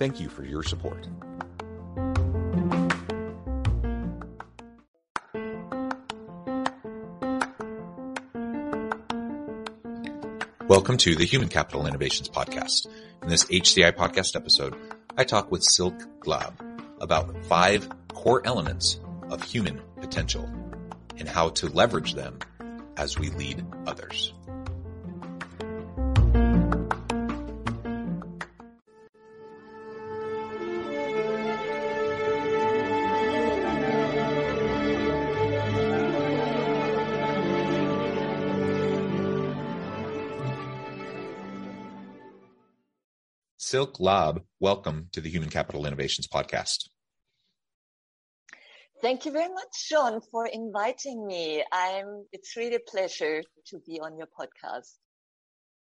Thank you for your support. Welcome to the Human Capital Innovations Podcast. In this HCI podcast episode, I talk with Silk Glaab about five core elements of human potential and how to leverage them as we lead others. Silk Glaab, welcome to the Human Capital Innovations Podcast. Thank you very much, John, for inviting me. I'm, it's really a pleasure to be on your podcast.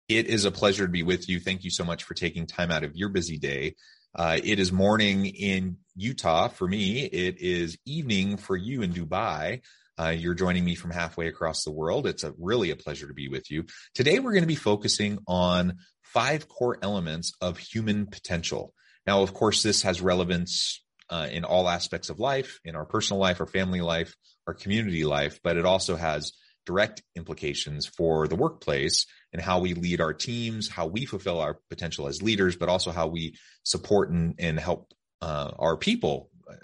It is a pleasure to be with you. Thank you so much for taking time out of your busy day. Uh, it is morning in Utah for me. It is evening for you in Dubai. Uh, you're joining me from halfway across the world. It's a really a pleasure to be with you. Today, we're going to be focusing on five core elements of human potential. Now, of course, this has relevance uh, in all aspects of life, in our personal life, our family life, our community life, but it also has direct implications for the workplace and how we lead our teams, how we fulfill our potential as leaders, but also how we support and, and help uh, our people uh,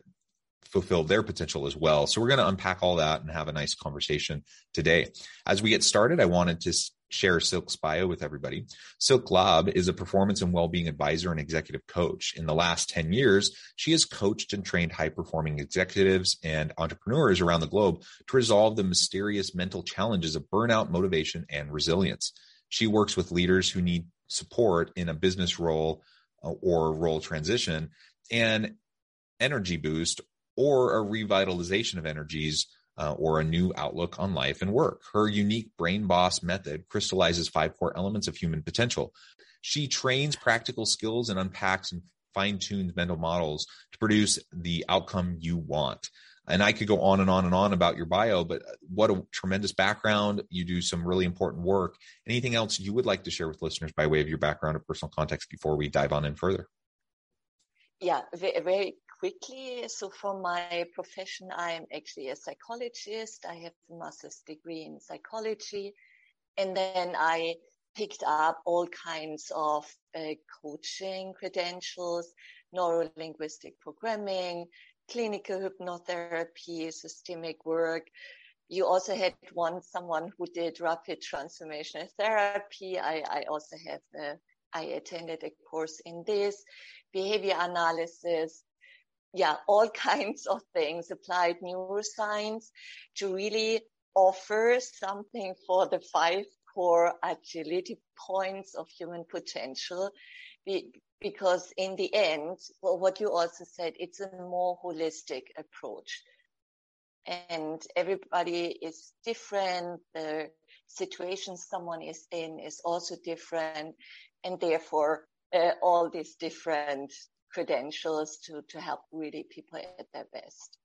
fulfill their potential as well. So we're going to unpack all that and have a nice conversation today. As we get started, I wanted to share Silk's bio with everybody. Silk Glaab is a performance and well-being advisor and executive coach. In the last 10 years, she has coached and trained high-performing executives and entrepreneurs around the globe to resolve the mysterious mental challenges of burnout, motivation, and resilience. She works with leaders who need support in a business role uh, or role transition and energy boost or a revitalization of energies uh, or a new outlook on life and work. Her unique BrainBoss method crystallizes five core elements of human potential. She trains practical skills and unpacks and fine tunes mental models to produce the outcome you want. And I could go on and on and on about your bio, but what a tremendous background. You do some really important work. Anything else you would like to share with listeners by way of your background or personal context before we dive on in further? Yeah, very quickly. So for my profession, I'm actually a psychologist. I have a master's degree in psychology. And then I picked up all kinds of uh, coaching credentials, neuro-linguistic programming, clinical hypnotherapy, systemic work. You also had one, someone who did rapid transformational therapy. I, I also have a, I attended a course in this behavior analysis, yeah, all kinds of things, applied neuroscience to really offer something for the five core agility points of human potential. because in the end, well, what you also said, it's a more holistic approach. And everybody is different. The situation someone is in is also different. And therefore, uh, all these different credentials to, to help really people at their best.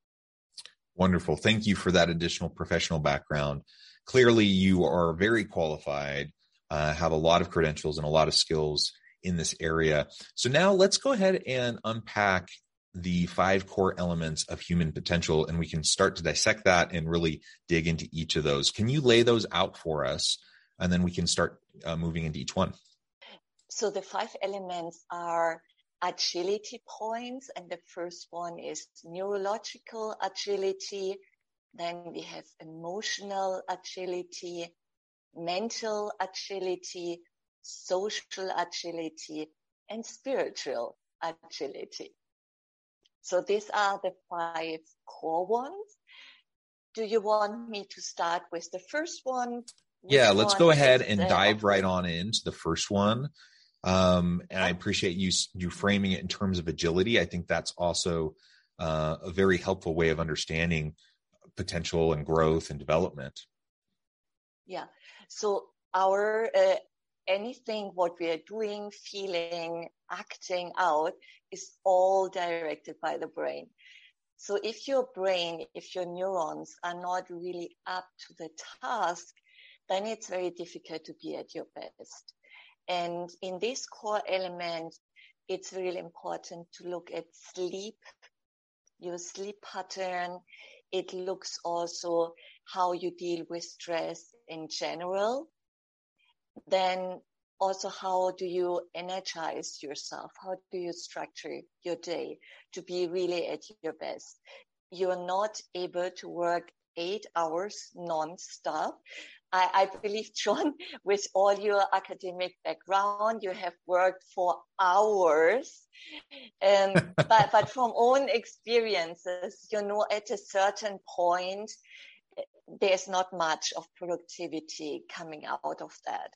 Wonderful. Thank you for that additional professional background. Clearly, you are very qualified, uh, have a lot of credentials and a lot of skills in this area. So now let's go ahead and unpack the five core elements of human potential, and we can start to dissect that and really dig into each of those. Can you lay those out for us? And then we can start uh, moving into each one. So the five elements are agility points. And the first one is neurological agility. Then we have emotional agility, mental agility, social agility, and spiritual agility. So these are the five core ones. Do you want me to start with the first one? yeah, let's go ahead and dive right on into the first one. Um, and I appreciate you you framing it in terms of agility. I think that's also uh, a very helpful way of understanding potential and growth and development. Yeah. So our uh, anything what we are doing, feeling, acting out is all directed by the brain. So if your brain, if your neurons are not really up to the task, then it's very difficult to be at your best. And in this core element, it's really important to look at sleep, your sleep pattern. It looks also how you deal with stress in general. Then also how do you energize yourself? How do you structure your day to be really at your best? You're not able to work eight hours non-stop. I, I, believe, John, with all your academic background, you have worked for hours. Um, but, but from own experiences, you know, at a certain point, there's not much of productivity coming out of that.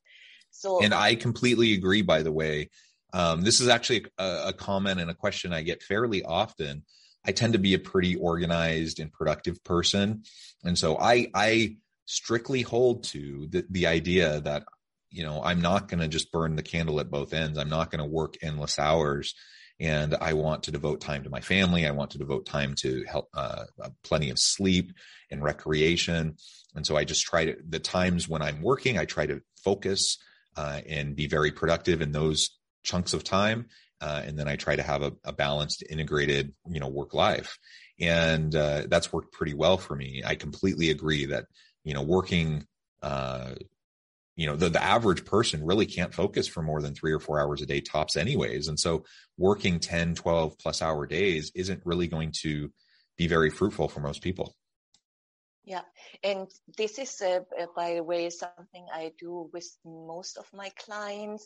So, and I completely agree, by the way. Um, this is actually a, a comment and a question I get fairly often. I tend to be a pretty organized and productive person. And so I, I, strictly hold to the, the idea that you know i'm not going to just burn the candle at both ends. I'm not going to work endless hours. And i want to devote time to my family. I want to devote time to help uh, uh, plenty of sleep and recreation. And so i just try to the times when i'm working i try to focus uh, and be very productive in those chunks of time. Uh, and then i try to have a, a balanced integrated you know work life. And uh, that's worked pretty well for me. I completely agree that you know, working, uh, you know, the, the average person really can't focus for more than three or four hours a day tops anyways. And so working 10, 12 plus hour days isn't really going to be very fruitful for most people. Yeah, and this is, uh, by the way, something I do with most of my clients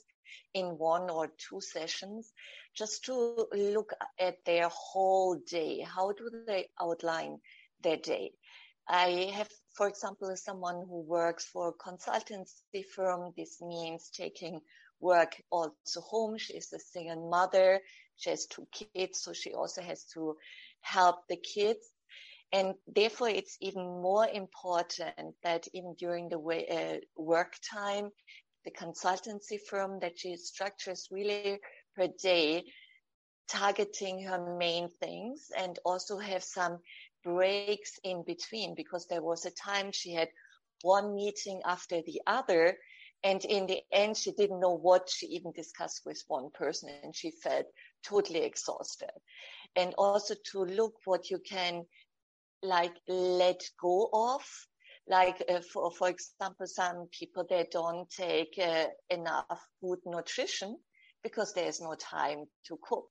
in one or two sessions, just to look at their whole day. How do they outline their day? I have, for example, someone who works for a consultancy firm. This means taking work also home. She is a single mother. She has two kids, so she also has to help the kids. And therefore, it's even more important that even during the way, uh, work time, the consultancy firm that she structures really per day, targeting her main things and also have some breaks in between because there was a time she had one meeting after the other. And in the end, she didn't know what she even discussed with one person and she felt totally exhausted. And also to look what you can like let go of. Like uh, for, for example, some people, they don't take uh, enough good nutrition because there's no time to cook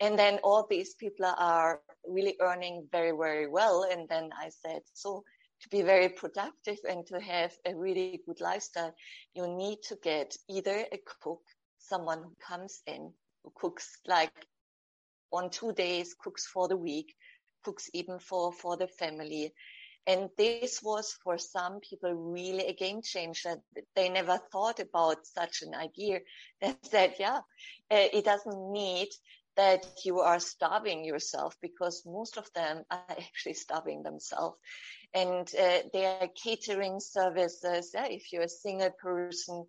and then all these people are really earning very, very well. And then I said, so to be very productive and to have a really good lifestyle, you need to get either a cook, someone who comes in, who cooks like on two days, cooks for the week, cooks even for, for the family. And this was for some people really a game changer. They never thought about such an idea. They said, yeah, uh, it doesn't need that you are starving yourself because most of them are actually starving themselves. And uh, they are catering services. Yeah, if you're a single person,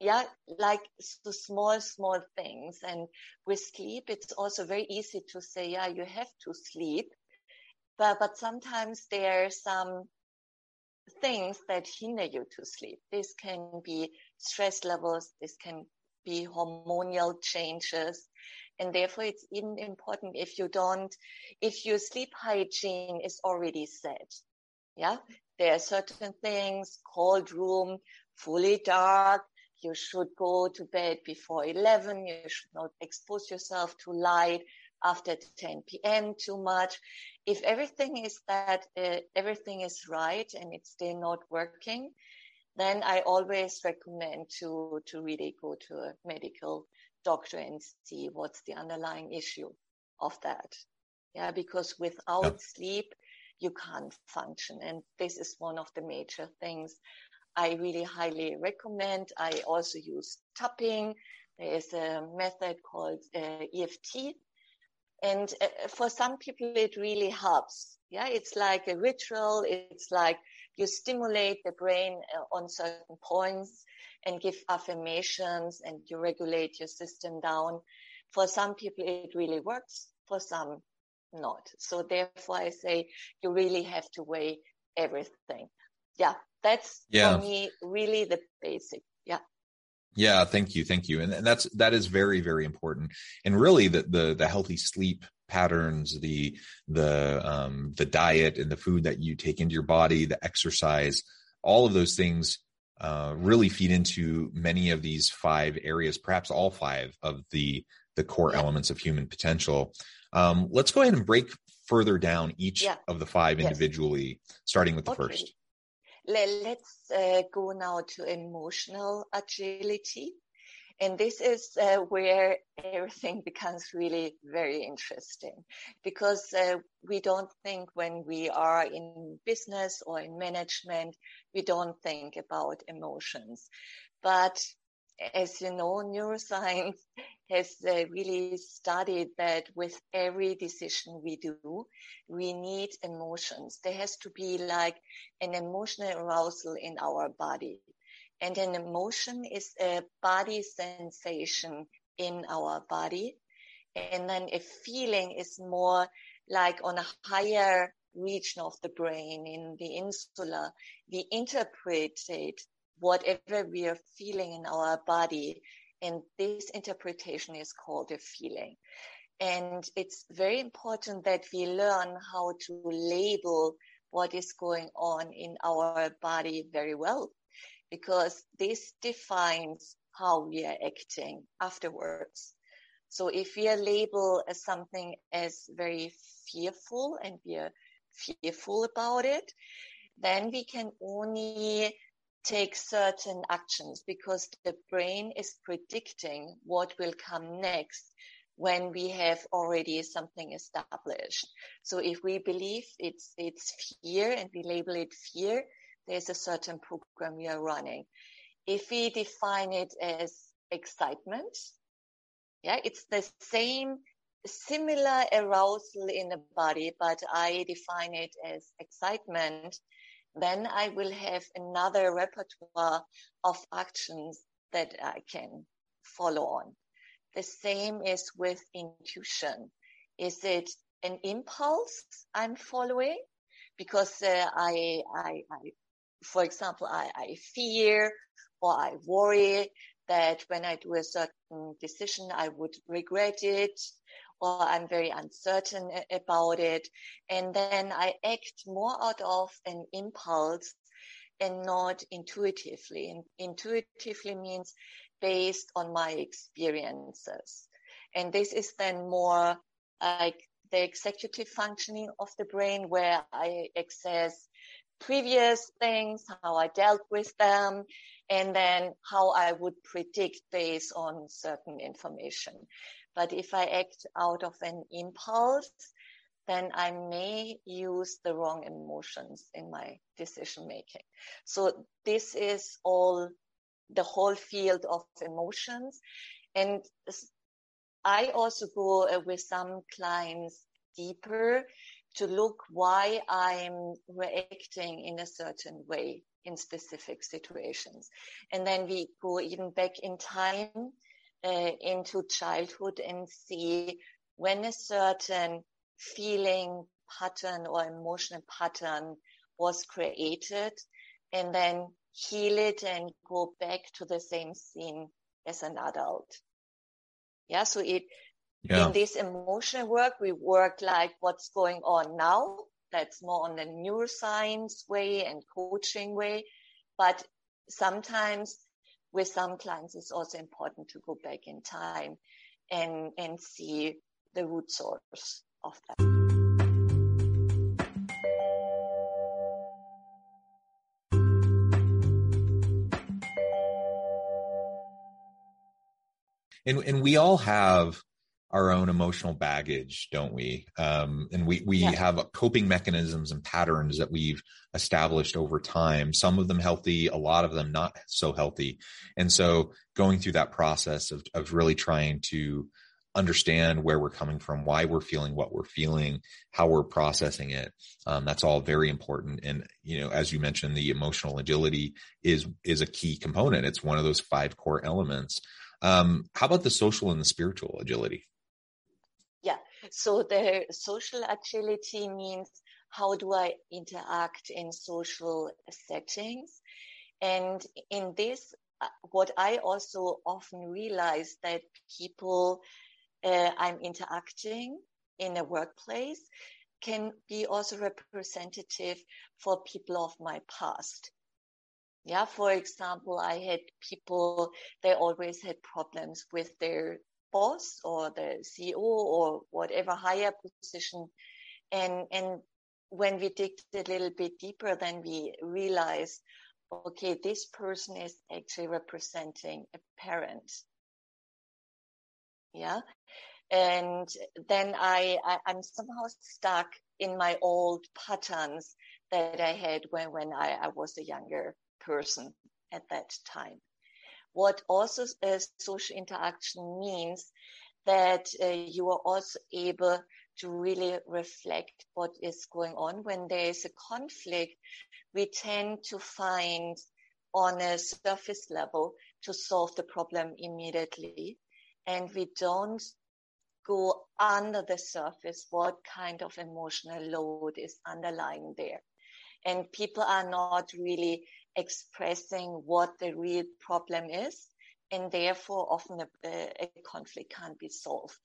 yeah, like the small, small things. And with sleep, it's also very easy to say, yeah, you have to sleep. But, but sometimes there are some things that hinder you to sleep. This can be stress levels. This can be hormonal changes. And therefore it's even important if you don't, if your sleep hygiene is already set. Yeah. There are certain things, cold room, fully dark, you should go to bed before 11. You should not expose yourself to light after 10 p.m. too much. If everything is that uh, everything is right and it's still not working, then I always recommend to, to really go to a medical doctor and see what's the underlying issue of that. Yeah, because without yep. sleep, you can't function. And this is one of the major things I really highly recommend. I also use tapping. There is a method called uh, EFT. And uh, for some people, it really helps. Yeah, it's like a ritual. It's like you stimulate the brain uh, on certain points and give affirmations and you regulate your system down. For some people, it really works. For some, not. So therefore, I say you really have to weigh everything. Yeah, that's yeah. for me really the basic. Yeah. Yeah, thank you, thank you, and, and that's that is very very important, and really the the the healthy sleep patterns, the the um, the diet and the food that you take into your body, the exercise, all of those things uh, really feed into many of these five areas, perhaps all five of the the core elements of human potential. Um, let's go ahead and break further down each yeah. of the five individually, yes. starting with the okay. first. Let's uh, go now to emotional agility. And this is uh, where everything becomes really very interesting because uh, we don't think when we are in business or in management, we don't think about emotions. But as you know, neuroscience has uh, really studied that with every decision we do, we need emotions. There has to be like an emotional arousal in our body. And an emotion is a body sensation in our body. And then a feeling is more like on a higher region of the brain in the insula. We interpret it whatever we are feeling in our body. And this interpretation is called a feeling. And it's very important that we learn how to label what is going on in our body very well, because this defines how we are acting afterwards. So if we are labeled as something as very fearful and we are fearful about it, then we can only take certain actions because the brain is predicting what will come next when we have already something established. So if we believe it's, it's fear and we label it fear, there's a certain program we are running. If we define it as excitement, yeah, it's the same similar arousal in the body, but I define it as excitement then I will have another repertoire of actions that I can follow on. The same is with intuition. Is it an impulse I'm following? Because uh, I, I, I, for example, I, I fear or I worry that when I do a certain decision, I would regret it or I'm very uncertain about it. And then I act more out of an impulse and not intuitively. And intuitively means based on my experiences. And this is then more like the executive functioning of the brain where I access previous things, how I dealt with them, and then how I would predict based on certain information. But if I act out of an impulse, then I may use the wrong emotions in my decision making. So this is all the whole field of emotions. And I also go uh, with some clients deeper to look why I'm reacting in a certain way in specific situations. And then we go even back in time uh, into childhood and see when a certain feeling pattern or emotional pattern was created and then heal it and go back to the same scene as an adult. Yeah. So it, yeah. in this emotional work, we work like what's going on now. That's more on the neuroscience way and coaching way. But sometimes with some clients, it's also important to go back in time and, and see the root source of that. and and we all have our own emotional baggage, don't we? Um, and we we yeah. have coping mechanisms and patterns that we've established over time. Some of them healthy, a lot of them not so healthy. And so, going through that process of of really trying to understand where we're coming from, why we're feeling what we're feeling, how we're processing it. Um, that's all very important. And you know, as you mentioned, the emotional agility is is a key component. It's one of those five core elements. Um, how about the social and the spiritual agility? So the social agility means how do I interact in social settings? And in this, uh, what I also often realize that people uh, I'm interacting in a workplace can be also representative for people of my past. Yeah, for example, I had people, they always had problems with their boss or the CEO or whatever higher position. And, and when we dig a little bit deeper, then we realize, okay, this person is actually representing a parent. Yeah. And then I, I I'm somehow stuck in my old patterns that I had when, when I, I was a younger person at that time. What also uh, social interaction means that uh, you are also able to really reflect what is going on. When there is a conflict, we tend to find on a surface level to solve the problem immediately. And we don't go under the surface what kind of emotional load is underlying there. And people are not really expressing what the real problem is. And therefore, often a, a conflict can't be solved.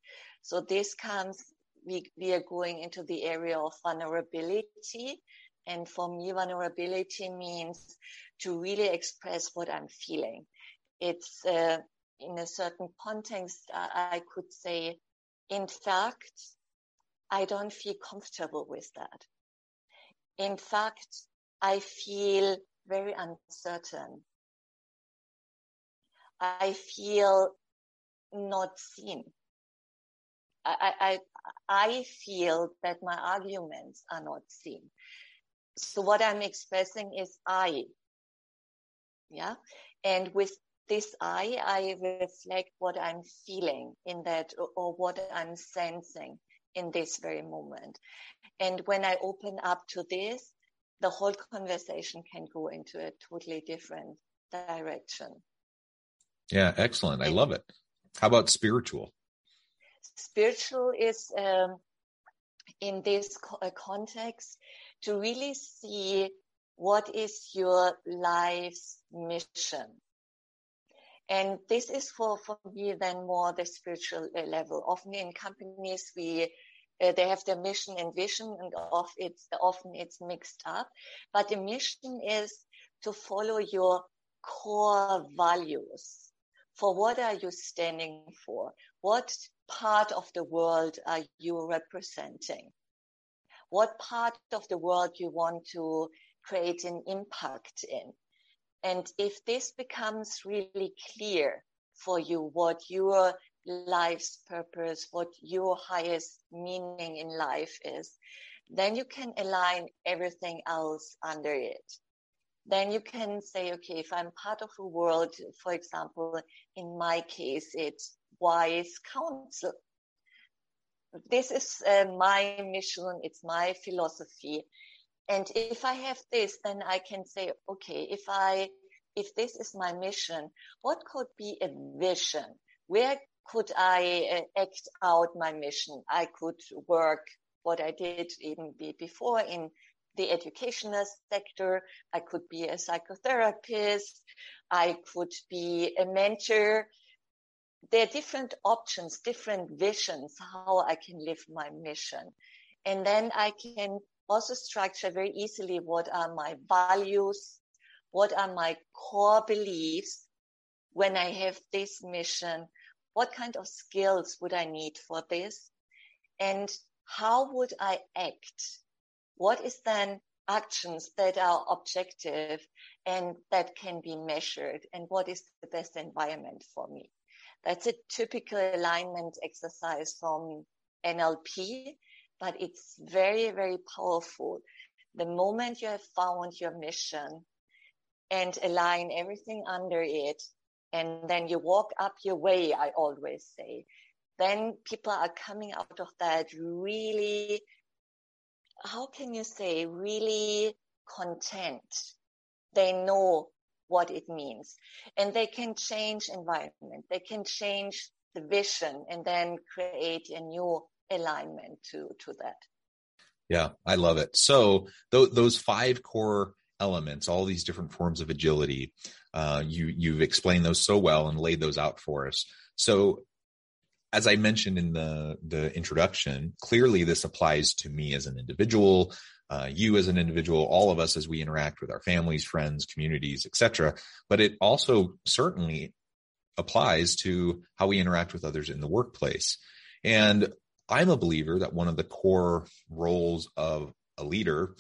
So this comes, we, we are going into the area of vulnerability. And for me, vulnerability means to really express what I'm feeling. It's uh, in a certain context, I, I could say, in fact, I don't feel comfortable with that. In fact, I feel very uncertain. I feel not seen. I, I, I feel that my arguments are not seen. So what I'm expressing is I. Yeah. And with this I, I reflect what I'm feeling in that or, or what I'm sensing in this very moment. And when I open up to this, the whole conversation can go into a totally different direction. Yeah, excellent. I love it. How about spiritual? Spiritual is um, in this co- uh, context to really see what is your life's mission. And this is for, for me then more the spiritual uh, level. Often in companies, we uh, they have their mission and vision, and often it's, often it's mixed up. But the mission is to follow your core values. For what are you standing for? What part of the world are you representing? What part of the world you want to create an impact in? And if this becomes really clear for you, what your life's purpose, what your highest meaning in life is, then you can align everything else under it. Then you can say, okay, if I'm part of a world, for example, in my case, it's wise counsel. This is uh, my mission. It's my philosophy. And if I have this, then I can say, okay, if I, if this is my mission, what could be a vision? Where could I uh, act out my mission? I could work what I did even before in the educational sector. I could be a psychotherapist. I could be a mentor. There are different options, different visions, how I can live my mission. And then I can also structure very easily what are my values, what are my core beliefs, when I have this mission, what kind of skills would I need for this? And how would I act? What is then actions that are objective and that can be measured? And what is the best environment for me? That's a typical alignment exercise from NLP, but it's very, very powerful. The moment you have found your mission and align everything under it, and then you walk up your way, I always say, then people are coming out of that really, how can you say, really content. They know what it means and they can change environment. They can change the vision and then create a new alignment to, to that. Yeah, I love it. So th- those five core elements, all these different forms of agility, uh, you you've explained those so well and laid those out for us. So as I mentioned in the the introduction, clearly this applies to me as an individual, uh, you as an individual, all of us as we interact with our families, friends, communities, etc. But it also certainly applies to how we interact with others in the workplace. And I'm a believer that one of the core roles of a leader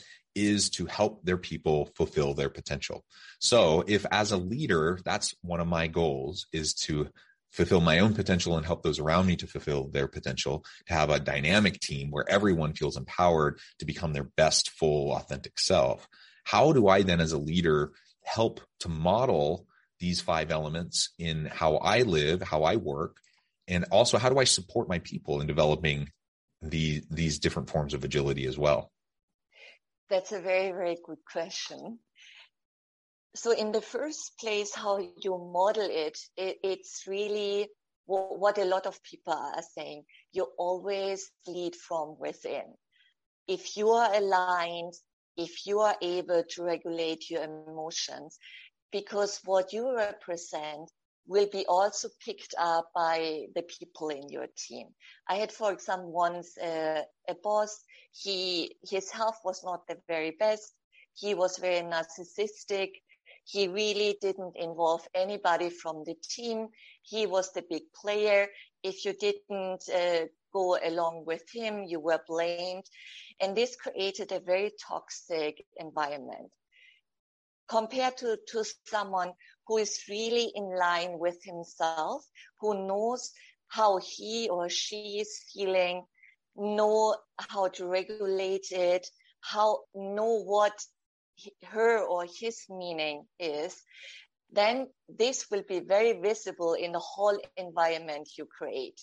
is to help their people fulfill their potential. So if as a leader, that's one of my goals is to fulfill my own potential and help those around me to fulfill their potential, to have a dynamic team where everyone feels empowered to become their best, full, authentic self. How do I then, as a leader, help to model these five elements in how I live, how I work, and also how do I support my people in developing the, these different forms of agility as well? That's a very, very good question so in the first place, how you model it, it it's really what a lot of people are saying. You always lead from within. If you are aligned, if you are able to regulate your emotions, because what you represent will be also picked up by the people in your team. I had, for example, once uh, a boss, he, his health was not the very best. He was very narcissistic. He really didn't involve anybody from the team. He was the big player. If you didn't uh, go along with him, you were blamed. And this created a very toxic environment compared to, to someone who is really in line with himself, who knows how he or she is feeling, know how to regulate it, how know what her or his meaning is, then this will be very visible in the whole environment you create.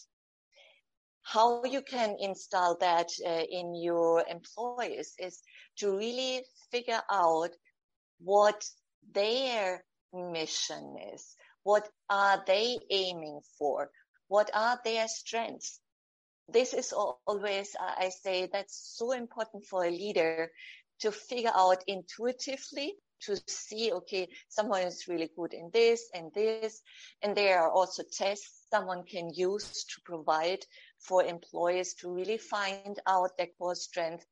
How you can install that uh, in your employees is to really figure out what their mission is. What are they aiming for? What are their strengths? This is always, uh, I say, that's so important for a leader to figure out intuitively to see, okay, someone is really good in this and this. And there are also tests someone can use to provide for employees to really find out their core strength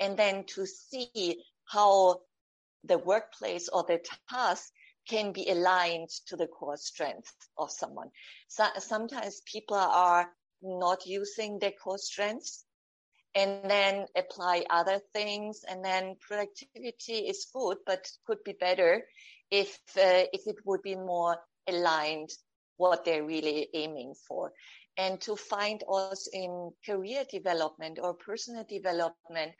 and then to see how the workplace or the task can be aligned to the core strength of someone. So, sometimes people are not using their core strengths and then apply other things and then productivity is good but could be better if uh, if it would be more aligned what they're really aiming for and to find us in career development or personal development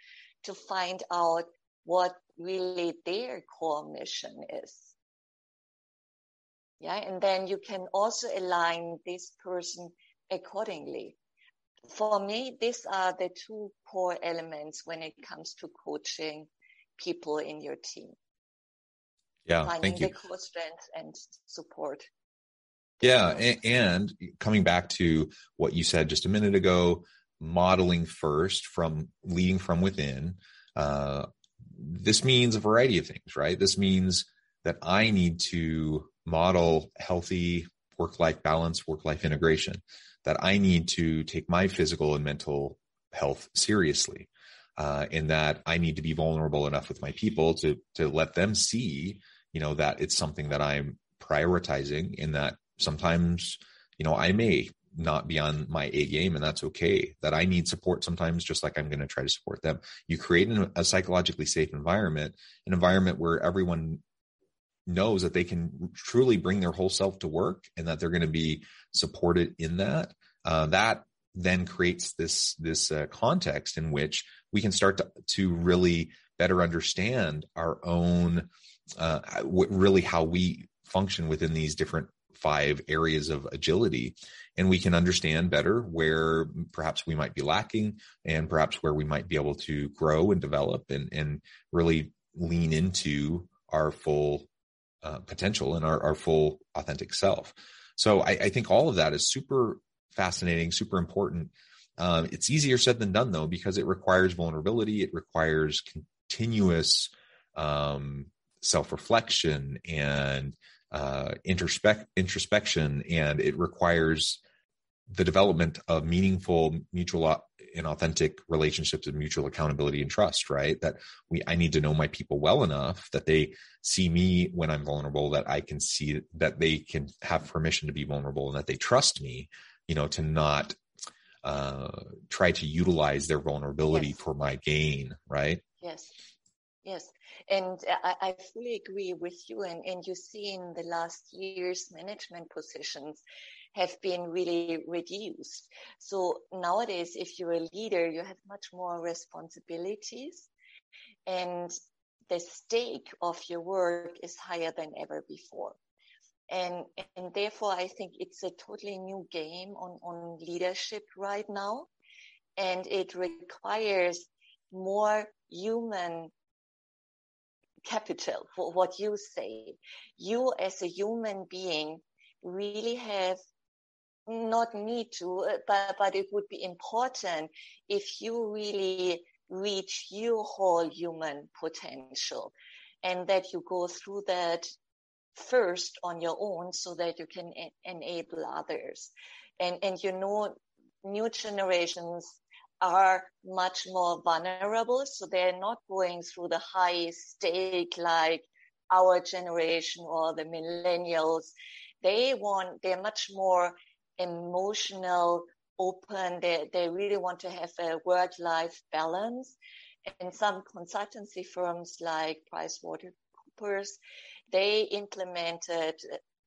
to find out what really their core mission is yeah and then you can also align this person accordingly for me, these are the two core elements when it comes to coaching people in your team. Yeah, finding thank you. the core strength and support. Yeah, and, and coming back to what you said just a minute ago, modeling first from leading from within. Uh, this means a variety of things, right? This means that I need to model healthy work life balance, work life integration that I need to take my physical and mental health seriously. Uh, and that I need to be vulnerable enough with my people to to let them see, you know, that it's something that I'm prioritizing in that sometimes, you know, I may not be on my A game, and that's okay. That I need support sometimes, just like I'm going to try to support them. You create an, a psychologically safe environment, an environment where everyone knows that they can truly bring their whole self to work and that they're going to be supported in that. Uh, that then creates this this uh, context in which we can start to, to really better understand our own uh, really how we function within these different five areas of agility and we can understand better where perhaps we might be lacking and perhaps where we might be able to grow and develop and, and really lean into our full uh, potential and our, our full authentic self. So I, I, think all of that is super fascinating, super important. Um, it's easier said than done though, because it requires vulnerability. It requires continuous um, self-reflection and uh, introspect introspection, and it requires the development of meaningful, mutual and authentic relationships and mutual accountability and trust. Right? That we I need to know my people well enough that they see me when I'm vulnerable, that I can see that they can have permission to be vulnerable, and that they trust me. You know, to not uh, try to utilize their vulnerability yes. for my gain. Right? Yes. Yes. And I, I, fully agree with you. And, and you see in the last years, management positions have been really reduced. So nowadays, if you're a leader, you have much more responsibilities and the stake of your work is higher than ever before. And, and therefore, I think it's a totally new game on, on leadership right now. And it requires more human capital for what you say. You as a human being really have not need to, but, but it would be important if you really reach your whole human potential and that you go through that first on your own so that you can enable others. And, and you know, new generations are much more vulnerable. So they're not going through the high stake like our generation or the millennials. They want, they're much more emotional, open. They, they really want to have a work life balance. And some consultancy firms like PricewaterhouseCoopers, they implemented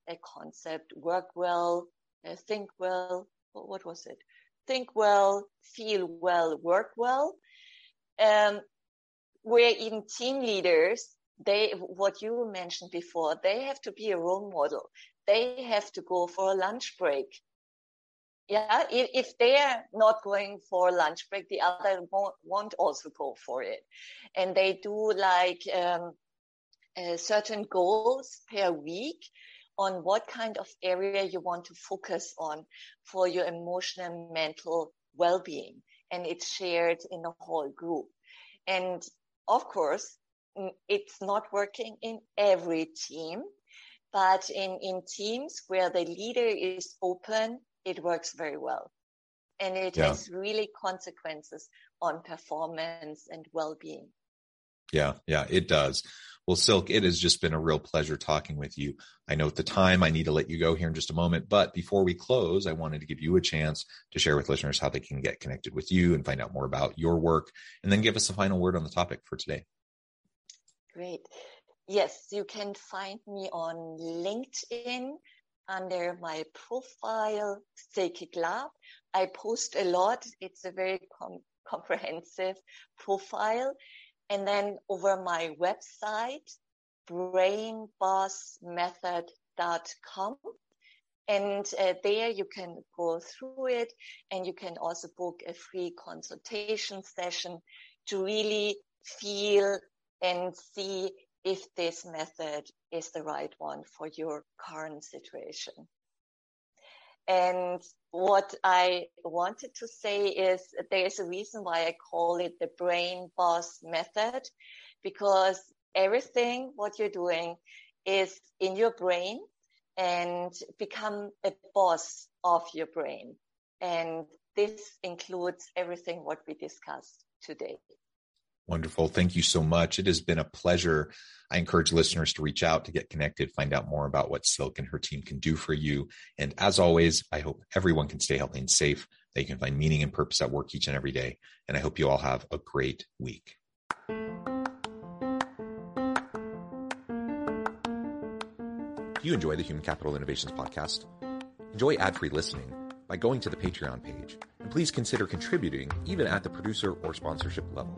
a concept, work well, uh, think well. What was it? think well, feel well, work well. Um, where even team leaders, they, what you mentioned before, they have to be a role model. They have to go for a lunch break. Yeah, if, if they're not going for lunch break, the other won't, won't also go for it. And they do like um, uh, certain goals per week on what kind of area you want to focus on for your emotional mental well-being. And it's shared in the whole group. And of course, it's not working in every team, but in, in teams where the leader is open, it works very well. And it yeah. has really consequences on performance and well-being. Yeah, yeah, it does. Well, Silk, it has just been a real pleasure talking with you. I know at the time I need to let you go here in just a moment, but before we close, I wanted to give you a chance to share with listeners how they can get connected with you and find out more about your work, and then give us a final word on the topic for today. Great. Yes, you can find me on LinkedIn under my profile, Silke Glaab. I post a lot. It's a very com- comprehensive profile and then over my website, brainbossmethod.com. And uh, there you can go through it and you can also book a free consultation session to really feel and see if this method is the right one for your current situation. And what I wanted to say is there's a reason why I call it the BrainBoss method, because everything what you're doing is in your brain and become a boss of your brain. And this includes everything what we discussed today. Wonderful. Thank you so much. It has been a pleasure. I encourage listeners to reach out to get connected, find out more about what Silk and her team can do for you. And as always, I hope everyone can stay healthy and safe, that you can find meaning and purpose at work each and every day. And I hope you all have a great week. Do you enjoy the Human Capital Innovations podcast? Enjoy ad free listening by going to the Patreon page. And please consider contributing even at the producer or sponsorship level.